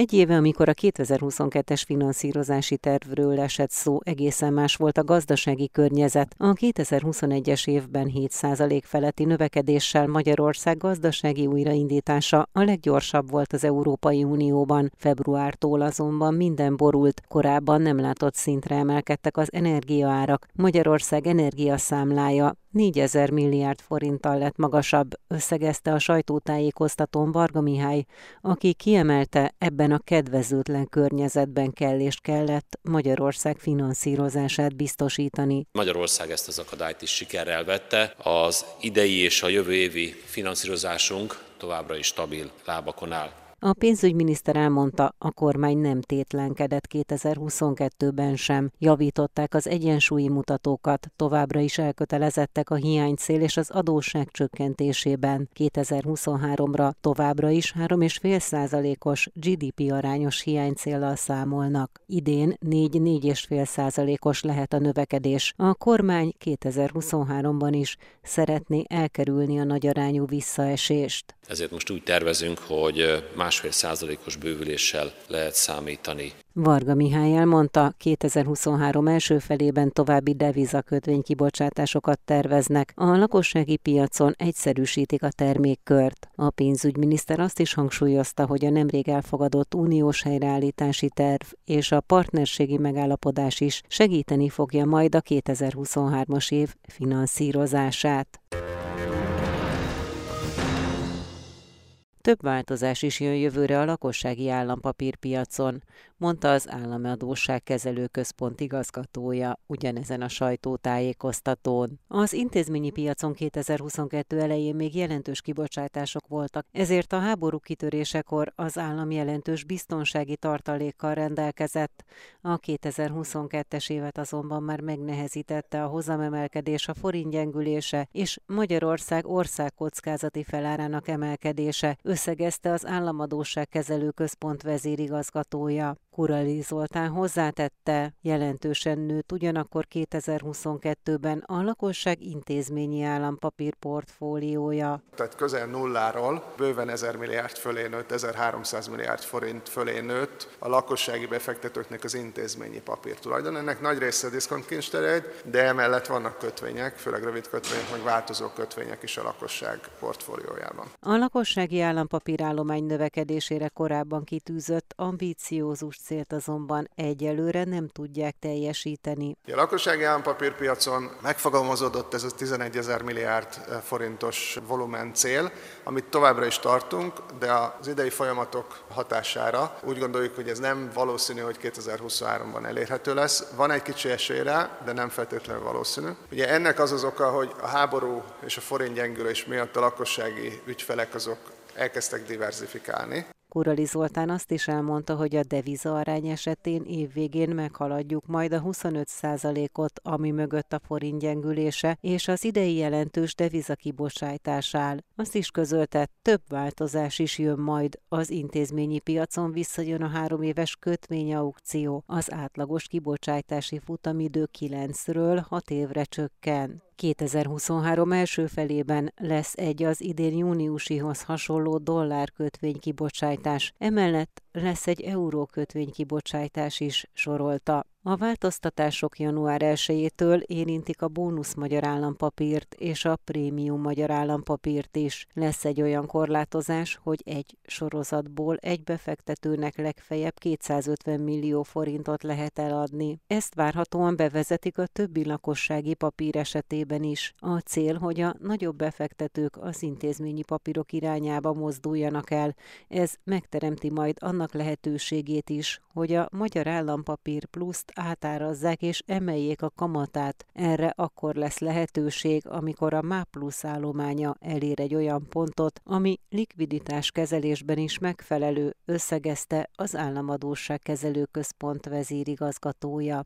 Egy éve, amikor a 2022-es finanszírozási tervről esett szó, egészen más volt a gazdasági környezet. A 2021-es évben 7% feletti növekedéssel Magyarország gazdasági újraindítása a leggyorsabb volt az Európai Unióban. Februártól azonban minden borult, korábban nem látott szintre emelkedtek az energiaárak. Magyarország energiaszámlája 4000 milliárd forinttal lett magasabb, összegezte a sajtótájékoztatón Varga Mihály, aki kiemelte, ebben a kedvezőtlen környezetben kell és kellett Magyarország finanszírozását biztosítani. Magyarország ezt az akadályt is sikerrel vette. Az idei és a jövő évi finanszírozásunk továbbra is stabil lábakon áll. A pénzügyminiszter elmondta, a kormány nem tétlenkedett 2022-ben sem. Javították az egyensúlyi mutatókat, továbbra is elkötelezettek a hiánycél és az adósság csökkentésében. 2023-ra továbbra is 3,5 százalékos GDP arányos hiánycéllal számolnak. Idén 4-4,5 százalékos lehet a növekedés. A kormány 2023-ban is szeretné elkerülni a nagyarányú visszaesést. Ezért most úgy tervezünk, hogy másfél százalékos bővüléssel lehet számítani. Varga Mihály elmondta, 2023 első felében további devizakötvénykibocsátásokat terveznek. A lakossági piacon egyszerűsítik a termékkört. A pénzügyminiszter azt is hangsúlyozta, hogy a nemrég elfogadott uniós helyreállítási terv és a partnerségi megállapodás is segíteni fogja majd a 2023-as év finanszírozását. Több változás is jön jövőre a lakossági állampapírpiacon, mondta az Állami Adósságkezelő Központ igazgatója ugyanezen a sajtótájékoztatón. Az intézményi piacon 2022 elején még jelentős kibocsátások voltak, ezért a háború kitörésekor az állam jelentős biztonsági tartalékkal rendelkezett. A 2022-es évet azonban már megnehezítette a hozamemelkedés, a forint gyengülése és Magyarország országkockázati felárának emelkedése, összegezte az Államadóság Kezelő Központ vezérigazgatója. Kurali Zoltán hozzátette, jelentősen nőtt ugyanakkor 2022-ben a lakosság intézményi állampapír portfóliója. Tehát közel nulláról bőven 1000 milliárd fölé nőtt, 1300 milliárd forint fölé nőtt a lakossági befektetőknek az intézményi papír tulajdon. Ennek nagy része a diszkontkincstere de emellett vannak kötvények, főleg rövid kötvények, meg változó kötvények is a lakosság portfóliójában. A lakossági állampapírállomány növekedésére korábban kitűzött ambíciózus célt azonban egyelőre nem tudják teljesíteni. A lakossági állampapírpiacon megfogalmazódott ez a 11 ezer milliárd eh, forintos volumen cél, amit továbbra is tartunk, de az idei folyamatok hatására úgy gondoljuk, hogy ez nem valószínű, hogy 2023-ban elérhető lesz. Van egy kicsi esélyre, de nem feltétlenül valószínű. Ugye ennek az az oka, hogy a háború és a forint gyengülés miatt a lakossági ügyfelek azok elkezdtek diversifikálni. Kurali Zoltán azt is elmondta, hogy a deviza arány esetén évvégén meghaladjuk majd a 25 ot ami mögött a forint gyengülése és az idei jelentős deviza kibocsátás áll. Azt is közölte, több változás is jön majd. Az intézményi piacon visszajön a három éves kötvényaukció. Az átlagos kibocsátási futamidő 9-ről 6 évre csökken. 2023 első felében lesz egy az idén júniusihoz hasonló dollárkötvény kibocsátás. Emellett lesz egy eurókötvény kibocsátás is, sorolta. A változtatások január 1-től érintik a bónusz magyar állampapírt és a prémium magyar állampapírt is. Lesz egy olyan korlátozás, hogy egy sorozatból egy befektetőnek legfeljebb 250 millió forintot lehet eladni. Ezt várhatóan bevezetik a többi lakossági papír esetében is. A cél, hogy a nagyobb befektetők az intézményi papírok irányába mozduljanak el. Ez megteremti majd annak lehetőségét is, hogy a magyar állampapír pluszt átárazzák és emeljék a kamatát. Erre akkor lesz lehetőség, amikor a MÁ plusz állománya elér egy olyan pontot, ami likviditás kezelésben is megfelelő, összegezte az Államadóság Kezelő Központ vezérigazgatója.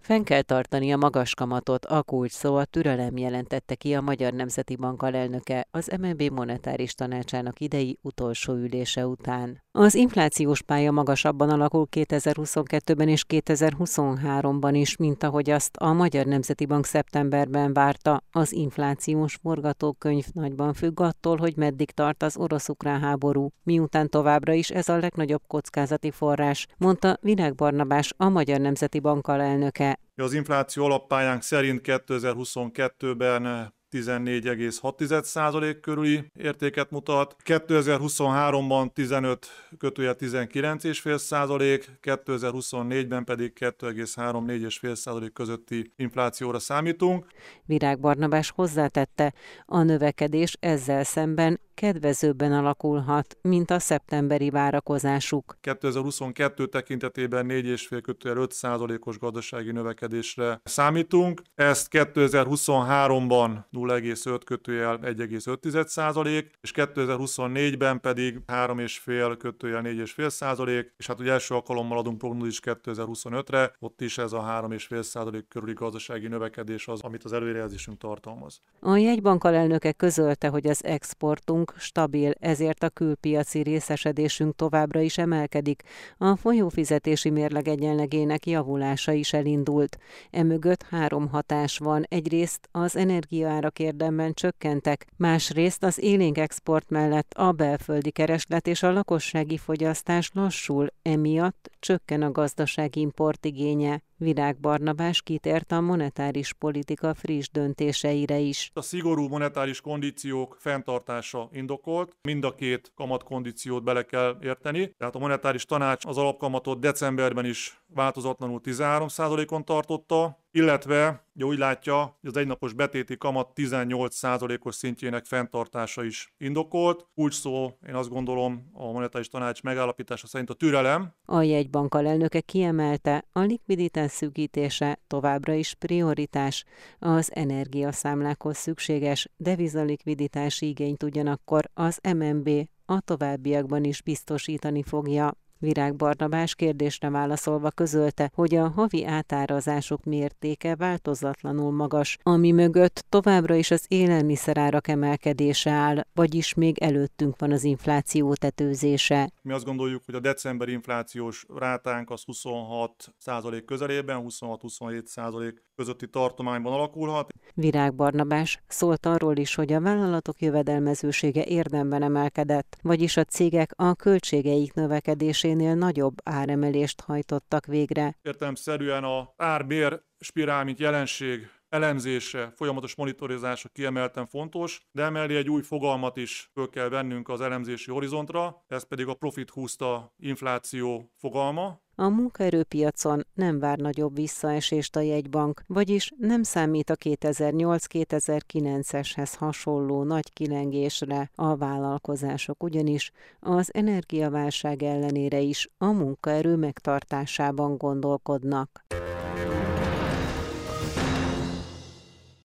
Fenn kell tartani a magas kamatot, a kulcs szó a türelem jelentette ki a Magyar Nemzeti Bank alelnöke az MNB monetáris tanácsának idei utolsó ülése után. Az inflációs pálya magasabban alakul 2022-ben és 2023-ban is, mint ahogy azt a Magyar Nemzeti Bank szeptemberben várta. Az inflációs forgatókönyv nagyban függ attól, hogy meddig tart az orosz-ukrán háború, miután továbbra is ez a legnagyobb kockázati forrás, mondta Virág Barnabás, a Magyar Nemzeti Bank alelnöke. Az infláció alappályánk szerint 2022-ben 14,6% körüli értéket mutat, 2023-ban 15 kötője 19,5%, 2024-ben pedig 2,3-4,5% közötti inflációra számítunk. Virág Barnabás hozzátette, a növekedés ezzel szemben kedvezőbben alakulhat, mint a szeptemberi várakozásuk. 2022 tekintetében 4,5 kötője 5%-os gazdasági növekedésre számítunk, ezt 2023-ban 0,5 kötőjel 1,5 százalék, és 2024-ben pedig 3,5 kötőjel 4,5 százalék, és hát ugye első alkalommal adunk prognózis 2025-re, ott is ez a 3,5 százalék körüli gazdasági növekedés az, amit az előrejelzésünk tartalmaz. A jegybank alelnöke közölte, hogy az exportunk stabil, ezért a külpiaci részesedésünk továbbra is emelkedik. A folyófizetési mérleg egyenlegének javulása is elindult. Emögött három hatás van. Egyrészt az energiaárak érdemben csökkentek, másrészt az élénk export mellett a belföldi kereslet és a lakossági fogyasztás lassul, emiatt csökken a gazdasági import igénye. Virág Barnabás kitért a monetáris politika friss döntéseire is. A szigorú monetáris kondíciók fenntartása indokolt, mind a két kamatkondíciót bele kell érteni. Tehát a monetáris tanács az alapkamatot decemberben is változatlanul 13%-on tartotta, illetve ugye úgy látja, hogy az egynapos betéti kamat 18%-os szintjének fenntartása is indokolt. Úgy szó, én azt gondolom, a monetáris tanács megállapítása szerint a türelem. A jegybank alelnöke kiemelte, a likviditás szűkítése továbbra is prioritás. Az energiaszámlákhoz szükséges devizalikviditási igényt ugyanakkor az MNB a továbbiakban is biztosítani fogja. Virág Barnabás kérdésre válaszolva közölte, hogy a havi átárazások mértéke változatlanul magas, ami mögött továbbra is az élelmiszerárak emelkedése áll, vagyis még előttünk van az infláció tetőzése. Mi azt gondoljuk, hogy a december inflációs rátánk az 26% közelében, 26-27% közötti tartományban alakulhat. Virág Barnabás szólt arról is, hogy a vállalatok jövedelmezősége érdemben emelkedett, vagyis a cégek a költségeik növekedésénél nagyobb áremelést hajtottak végre. Értelemszerűen a árbér spirál, mint jelenség elemzése, folyamatos monitorizása kiemelten fontos, de emellé egy új fogalmat is föl kell vennünk az elemzési horizontra, ez pedig a profit húzta infláció fogalma. A munkaerőpiacon nem vár nagyobb visszaesést a jegybank, vagyis nem számít a 2008-2009-eshez hasonló nagy kilengésre a vállalkozások, ugyanis az energiaválság ellenére is a munkaerő megtartásában gondolkodnak.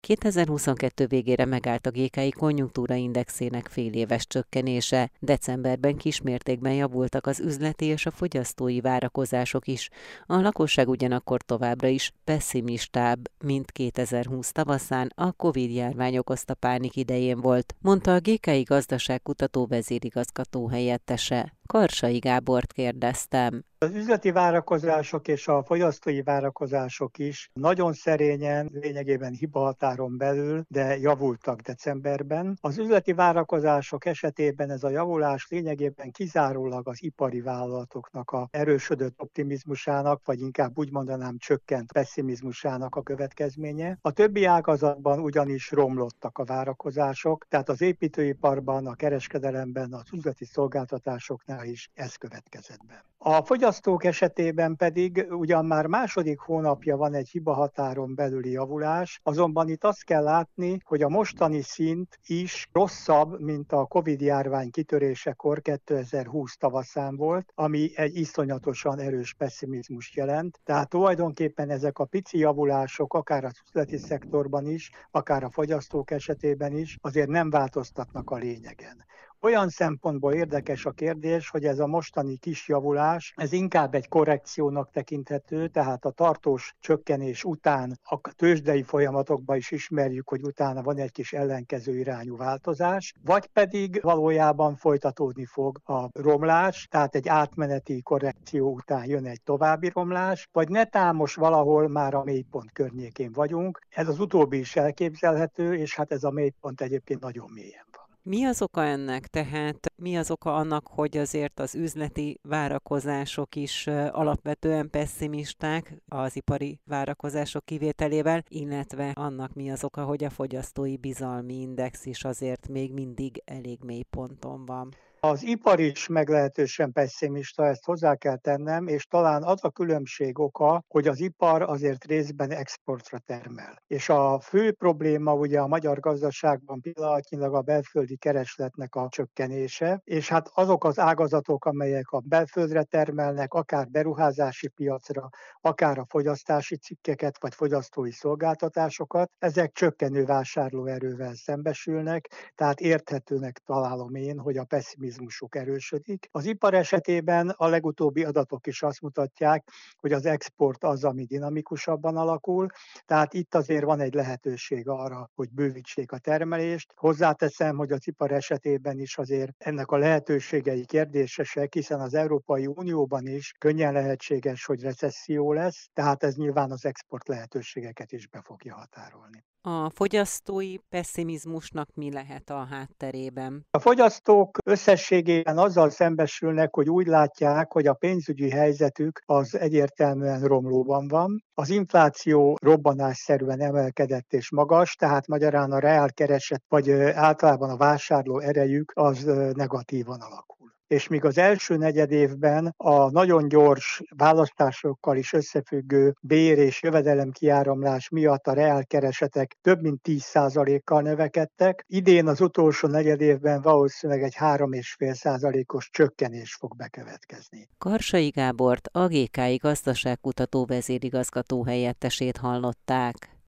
2022 végére megállt a GKI konjunktúra indexének fél éves csökkenése. Decemberben kismértékben javultak az üzleti és a fogyasztói várakozások is. A lakosság ugyanakkor továbbra is pessimistább, mint 2020 tavaszán a Covid-járvány okozta pánik idején volt, mondta a GKI gazdaságkutató vezérigazgató helyettese. Karsai Gábort kérdeztem. Az üzleti várakozások és a fogyasztói várakozások is nagyon szerényen, lényegében hibahatáron belül, de javultak decemberben. Az üzleti várakozások esetében ez a javulás lényegében kizárólag az ipari vállalatoknak a erősödött optimizmusának, vagy inkább úgy mondanám csökkent pessimizmusának a következménye. A többi ágazatban ugyanis romlottak a várakozások, tehát az építőiparban, a kereskedelemben, az üzleti szolgáltatásoknál is ez következett be. A fogyasztók esetében pedig ugyan már második hónapja van egy hibahatáron belüli javulás, azonban itt azt kell látni, hogy a mostani szint is rosszabb, mint a Covid-járvány kitörésekor 2020 tavaszán volt, ami egy iszonyatosan erős pessimizmus jelent. Tehát tulajdonképpen ezek a pici javulások, akár az üzleti szektorban is, akár a fogyasztók esetében is, azért nem változtatnak a lényegen. Olyan szempontból érdekes a kérdés, hogy ez a mostani kis javulás, ez inkább egy korrekciónak tekinthető, tehát a tartós csökkenés után a tőzsdei folyamatokban is ismerjük, hogy utána van egy kis ellenkező irányú változás, vagy pedig valójában folytatódni fog a romlás, tehát egy átmeneti korrekció után jön egy további romlás, vagy netámos valahol már a mélypont környékén vagyunk. Ez az utóbbi is elképzelhető, és hát ez a mélypont egyébként nagyon mélyen. Mi az oka ennek? Tehát mi az oka annak, hogy azért az üzleti várakozások is alapvetően pessimisták az ipari várakozások kivételével, illetve annak mi az oka, hogy a fogyasztói bizalmi index is azért még mindig elég mély ponton van? Az ipar is meglehetősen pessimista, ezt hozzá kell tennem, és talán az a különbség oka, hogy az ipar azért részben exportra termel. És a fő probléma ugye a magyar gazdaságban pillanatnyilag a belföldi keresletnek a csökkenése, és hát azok az ágazatok, amelyek a belföldre termelnek, akár beruházási piacra, akár a fogyasztási cikkeket, vagy fogyasztói szolgáltatásokat, ezek csökkenő vásárlóerővel szembesülnek, tehát érthetőnek találom én, hogy a pessimizmus optimizmusuk erősödik. Az ipar esetében a legutóbbi adatok is azt mutatják, hogy az export az, ami dinamikusabban alakul, tehát itt azért van egy lehetőség arra, hogy bővítsék a termelést. Hozzáteszem, hogy az ipar esetében is azért ennek a lehetőségei kérdésesek, hiszen az Európai Unióban is könnyen lehetséges, hogy recesszió lesz, tehát ez nyilván az export lehetőségeket is be fogja határolni. A fogyasztói pessimizmusnak mi lehet a hátterében? A fogyasztók összességében azzal szembesülnek, hogy úgy látják, hogy a pénzügyi helyzetük az egyértelműen romlóban van. Az infláció robbanásszerűen emelkedett és magas, tehát magyarán a reálkereset vagy általában a vásárló erejük az negatívan alakul és míg az első negyed évben a nagyon gyors választásokkal is összefüggő bér és jövedelem kiáramlás miatt a reálkeresetek több mint 10%-kal növekedtek, idén az utolsó negyed évben valószínűleg egy 3,5%-os csökkenés fog bekövetkezni. Karsai Gábort, a GKI gazdaságkutató vezérigazgató helyettesét hallották.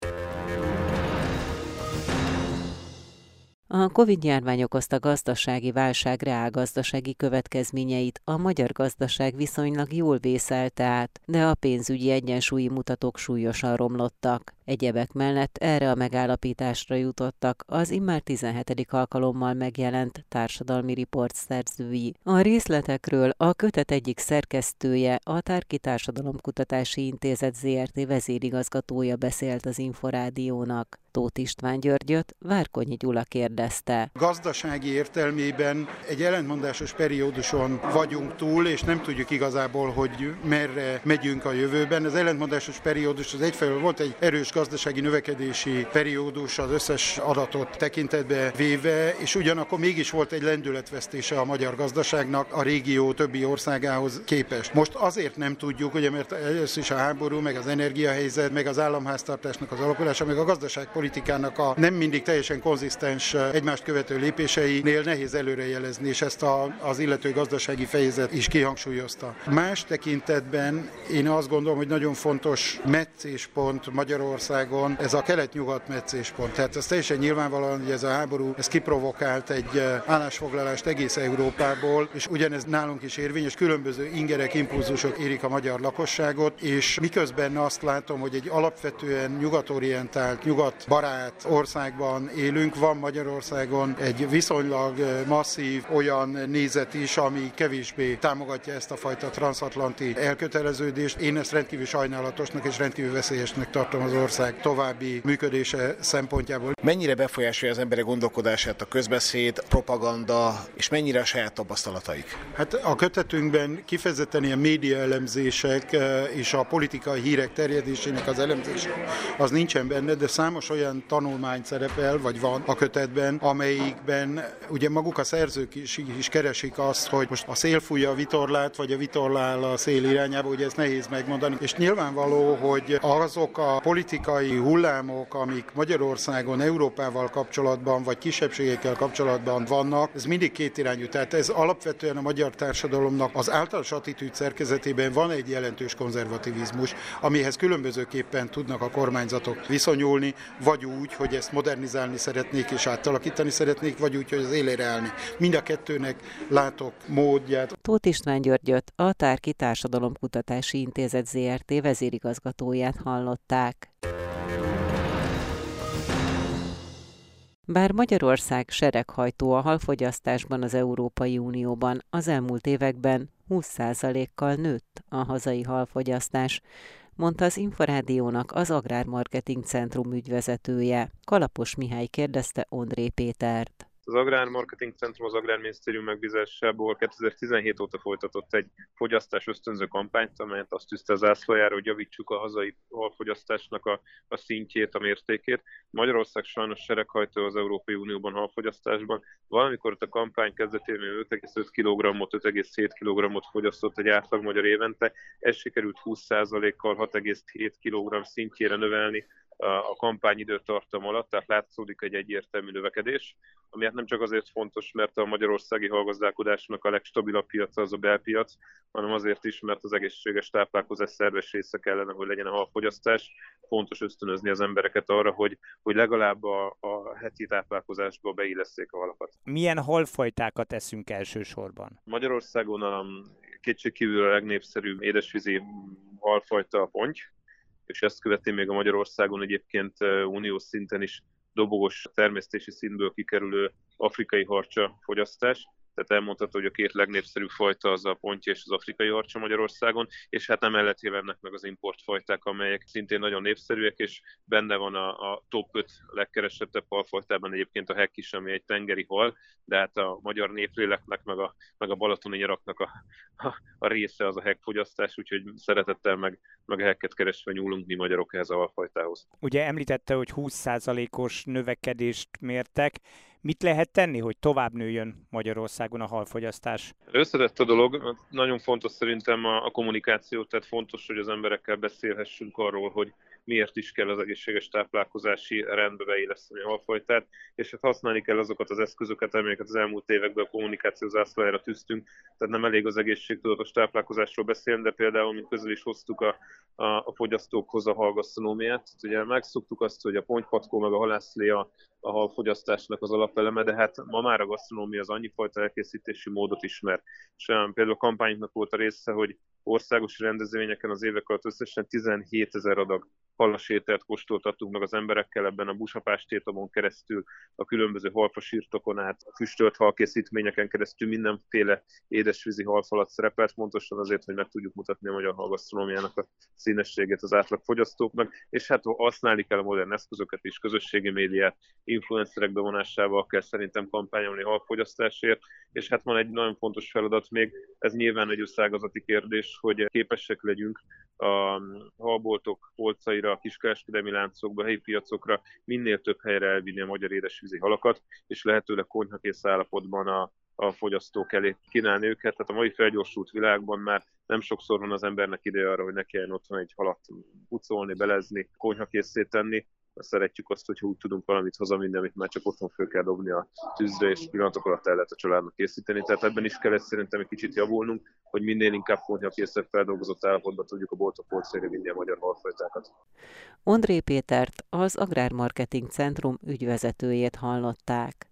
A Covid-járvány okozta gazdasági válság reálgazdasági következményeit a magyar gazdaság viszonylag jól vészelte át, de a pénzügyi egyensúlyi mutatók súlyosan romlottak. Egyebek mellett erre a megállapításra jutottak az immár 17. alkalommal megjelent társadalmi riport szerzői. A részletekről a kötet egyik szerkesztője, a Tárki Társadalomkutatási Intézet ZRT vezérigazgatója beszélt az Inforádiónak. Tóth István Györgyöt Várkonyi Gyula kérdezte. Gazdasági értelmében egy ellentmondásos perióduson vagyunk túl, és nem tudjuk igazából, hogy merre megyünk a jövőben. Az ellentmondásos periódus az egyfelől volt egy erős gazdasági növekedési periódus az összes adatot tekintetbe véve, és ugyanakkor mégis volt egy lendületvesztése a magyar gazdaságnak a régió többi országához képest. Most azért nem tudjuk, ugye, mert először is a háború, meg az energiahelyzet, meg az államháztartásnak az alakulása, meg a gazdaságpolitikának a nem mindig teljesen konzisztens egymást követő lépéseinél nehéz előrejelezni, és ezt a, az illető gazdasági fejezet is kihangsúlyozta. Más tekintetben én azt gondolom, hogy nagyon fontos meccéspont Magyarország Magyarországon ez a kelet-nyugat meccéspont. Tehát ez teljesen nyilvánvalóan, hogy ez a háború ez kiprovokált egy eh, állásfoglalást egész Európából, és ugyanez nálunk is érvényes, különböző ingerek, impulzusok érik a magyar lakosságot, és miközben azt látom, hogy egy alapvetően nyugatorientált, nyugatbarát országban élünk, van Magyarországon egy viszonylag masszív olyan nézet is, ami kevésbé támogatja ezt a fajta transatlanti elköteleződést. Én ezt rendkívül sajnálatosnak és rendkívül veszélyesnek tartom az ország további működése szempontjából. Mennyire befolyásolja az emberek gondolkodását a közbeszéd, propaganda, és mennyire a saját tapasztalataik? Hát a kötetünkben kifejezetten ilyen média elemzések és a politikai hírek terjedésének az elemzése az nincsen benne, de számos olyan tanulmány szerepel, vagy van a kötetben, amelyikben ugye maguk a szerzők is, is keresik azt, hogy most a szél fújja a vitorlát, vagy a vitorlál a szél irányába, ugye ez nehéz megmondani. És nyilvánvaló, hogy azok a politikai hullámok, amik Magyarországon, Európával kapcsolatban, vagy kisebbségekkel kapcsolatban vannak, ez mindig kétirányú. Tehát ez alapvetően a magyar társadalomnak az általános attitűd szerkezetében van egy jelentős konzervativizmus, amihez különbözőképpen tudnak a kormányzatok viszonyulni, vagy vagy úgy, hogy ezt modernizálni szeretnék és átalakítani szeretnék, vagy úgy, hogy az élére állni. Mind a kettőnek látok módját. Tóth István Györgyöt, a Tárki Társadalomkutatási Intézet ZRT vezérigazgatóját hallották. Bár Magyarország sereghajtó a halfogyasztásban az Európai Unióban, az elmúlt években 20%-kal nőtt a hazai halfogyasztás, mondta az Inforádiónak az Agrármarketing Centrum ügyvezetője. Kalapos Mihály kérdezte Ondré Pétert. Az Agrármarketing Centrum az Agrárminisztérium megbízásából 2017 óta folytatott egy fogyasztás ösztönző kampányt, amelyet azt tűzte az ászlajára, hogy javítsuk a hazai halfogyasztásnak a, a szintjét, a mértékét. Magyarország sajnos sereghajtó az Európai Unióban halfogyasztásban. Valamikor a kampány kezdetén 5,5 kg-ot, 5,7 kg-ot fogyasztott egy átlag magyar évente. Ez sikerült 20%-kal 6,7 kg szintjére növelni a kampányidőtartam alatt, tehát látszódik egy egyértelmű növekedés, ami hát nem csak azért fontos, mert a magyarországi hallgazdálkodásnak a legstabilabb piaca az a belpiac, hanem azért is, mert az egészséges táplálkozás szerves része kellene, hogy legyen a halfogyasztás. Fontos ösztönözni az embereket arra, hogy, hogy legalább a, a heti táplálkozásba beilleszték a halakat. Milyen halfajtákat eszünk elsősorban? Magyarországon a kétségkívül a legnépszerűbb édesvízi halfajta a ponty, és ezt követi még a Magyarországon egyébként uniós szinten is dobogos termesztési szintből kikerülő afrikai harcsa fogyasztás tehát elmondható, hogy a két legnépszerűbb fajta az a pontja és az afrikai harcsa Magyarországon, és hát nem jelennek meg az importfajták, amelyek szintén nagyon népszerűek, és benne van a, a top 5 legkeresettebb halfajtában egyébként a hek is, ami egy tengeri hal, de hát a magyar népléleknek, meg a, meg a balatoni nyaraknak a, a, a része az a hekfogyasztás, úgyhogy szeretettel meg, meg a hekket keresve nyúlunk mi magyarok ehhez a halfajtához. Ugye említette, hogy 20%-os növekedést mértek, Mit lehet tenni, hogy tovább nőjön Magyarországon a halfogyasztás? Összetett a dolog, nagyon fontos szerintem a, a kommunikáció, tehát fontos, hogy az emberekkel beszélhessünk arról, hogy miért is kell az egészséges táplálkozási rendbe beilleszteni a halfajtát, és hát használni kell azokat az eszközöket, amelyeket az elmúlt években a kommunikáció zászlajára tűztünk. Tehát nem elég az egészségtudatos táplálkozásról beszélni, de például, mint közül is hoztuk a, a, a fogyasztókhoz a hallgasztronómiát. Ugye megszoktuk azt, hogy a pontypatkó meg a halászlé a, a halfogyasztásnak az alapeleme, de hát ma már a gasztronómia az annyi fajta elkészítési módot ismer. És például a kampányunknak volt a része, hogy országos rendezvényeken az évek alatt összesen 17 ezer adag halasételt kóstoltattunk meg az emberekkel ebben a busapás tétomon keresztül, a különböző halfasírtokon át, a füstölt halkészítményeken keresztül mindenféle édesvízi halfalat szerepelt, pontosan azért, hogy meg tudjuk mutatni a magyar halgasztronómiának a színességét az átlag fogyasztóknak, és hát használni kell a modern eszközöket is, közösségi médiát, influencerek bevonásával kell szerintem kampányolni halfogyasztásért, és hát van egy nagyon fontos feladat még, ez nyilván egy összágazati kérdés, hogy képesek legyünk a halboltok polcaira, a kiskereskedelmi láncokba, helyi piacokra minél több helyre elvinni a magyar édesvízi halakat, és lehetőleg konyhakész állapotban a, a fogyasztók elé kínálni őket. Tehát a mai felgyorsult világban már nem sokszor van az embernek ideje arra, hogy ne kelljen otthon egy halat pucolni, belezni, konyhakészé tenni, szeretjük azt, hogy úgy tudunk valamit hazavinni, amit már csak otthon föl kell dobni a tűzre, és pillanatok alatt el lehet a családnak készíteni. Tehát ebben is kellett szerintem egy kicsit javulnunk, hogy minél inkább konyha készebb feldolgozott állapotban tudjuk a boltok polcére vinni a magyar halfajtákat. Ondré Pétert, az Agrármarketing Centrum ügyvezetőjét hallották.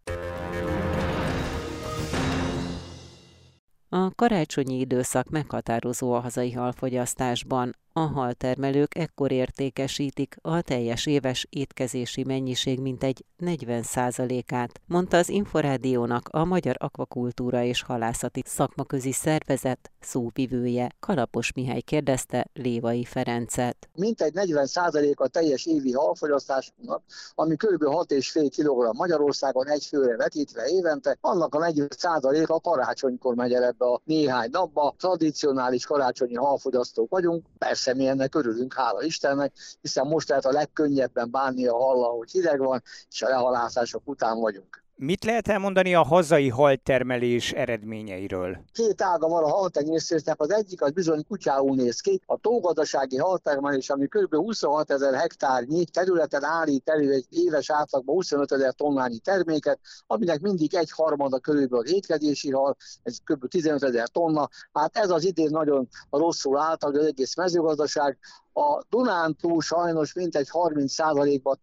A karácsonyi időszak meghatározó a hazai halfogyasztásban. A haltermelők ekkor értékesítik a teljes éves étkezési mennyiség mintegy 40%-át, mondta az Inforádiónak a Magyar Akvakultúra és Halászati Szakmaközi Szervezet szóvivője. Kalapos Mihály kérdezte Lévai Ferencet. Mintegy 40% a teljes évi halfogyasztásunknak, ami kb. 6,5 kg Magyarországon egy főre vetítve évente, annak a 40% a karácsonykor megy el ebbe a néhány napba. Tradicionális karácsonyi halfogyasztók vagyunk, persze persze mi ennek örülünk, hála Istennek, hiszen most lehet a legkönnyebben bánni a halla, hogy hideg van, és a lehalászások után vagyunk. Mit lehet elmondani a hazai haltermelés eredményeiről? Két ága van a haltenyésztésnek, az egyik az bizony kutyául néz ki. A tógazdasági haltermelés, ami kb. 26 ezer hektárnyi területen állít elő egy éves átlagban 25 ezer tonnányi terméket, aminek mindig egy harmada körülbelül étkezési hal, ez kb. 15 ezer tonna. Hát ez az idén nagyon rosszul állt az egész mezőgazdaság. A Dunántúl sajnos mintegy 30%-ban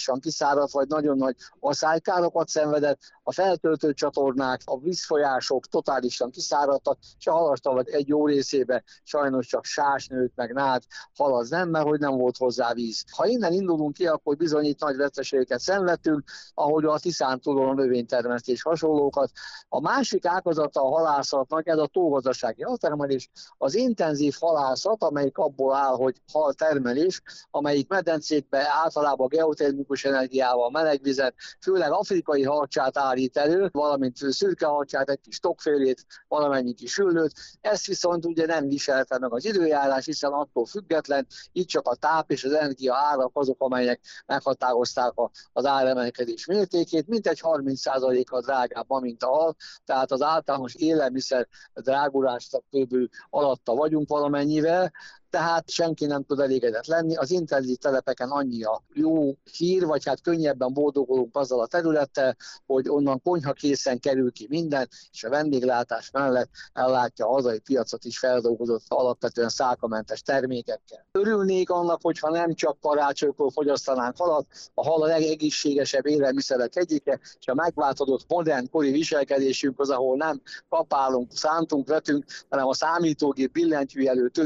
totálisan kiszáradt, vagy nagyon nagy aszálykárokat szenvedett, a feltöltő csatornák, a vízfolyások totálisan kiszáradtak, és a halastavat egy jó részébe sajnos csak sás nőtt, meg nád, hal az nem, mert hogy nem volt hozzá víz. Ha innen indulunk ki, akkor bizony itt nagy veszteségeket szenvedtünk, ahogy a Tiszán túlon a növénytermesztés hasonlókat. A másik ágazata a halászatnak, ez a tógazdasági altermelés, az intenzív halászat, amelyik abból áll, hogy hal termelés, amelyik medencékbe általában geotermikus energiával, melegvizet, főleg afrikai harcsát állít elő, valamint szürke harcsát, egy kis tokfélét, valamennyi kis üllőt. Ezt viszont ugye nem viselte meg az időjárás, hiszen attól független, itt csak a táp és az energia árak azok, amelyek meghatározták az áremelkedés mértékét, mintegy 30%-kal drágább, mint a hal, tehát az általános élelmiszer drágulásnak kb. alatta vagyunk valamennyivel, tehát senki nem tud elégedett lenni. Az intenzív telepeken annyi a jó hír, vagy hát könnyebben boldogulunk azzal a területtel, hogy onnan konyha készen kerül ki minden, és a vendéglátás mellett ellátja a hazai piacot is feldolgozott alapvetően szákamentes termékekkel. Örülnék annak, hogyha nem csak karácsonykor fogyasztanánk halat, a hal a legegészségesebb élelmiszerek egyike, és a megváltozott modern kori viselkedésünk az, ahol nem kapálunk, szántunk, vetünk, hanem a számítógép billentyű előtt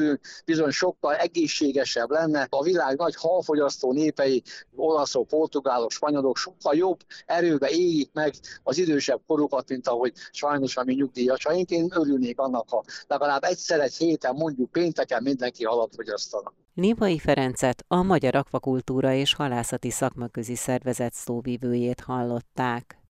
bizony sokkal egészségesebb lenne. A világ nagy halfogyasztó népei, olaszok, portugálok, spanyolok sokkal jobb erőbe éljik meg az idősebb korukat, mint ahogy sajnos a mi nyugdíjasaink. Én örülnék annak, ha legalább egyszer egy héten, mondjuk pénteken mindenki halat fogyasztana. Némai Ferencet, a Magyar Akvakultúra és Halászati Szakmaközi Szervezet szóvívőjét hallották.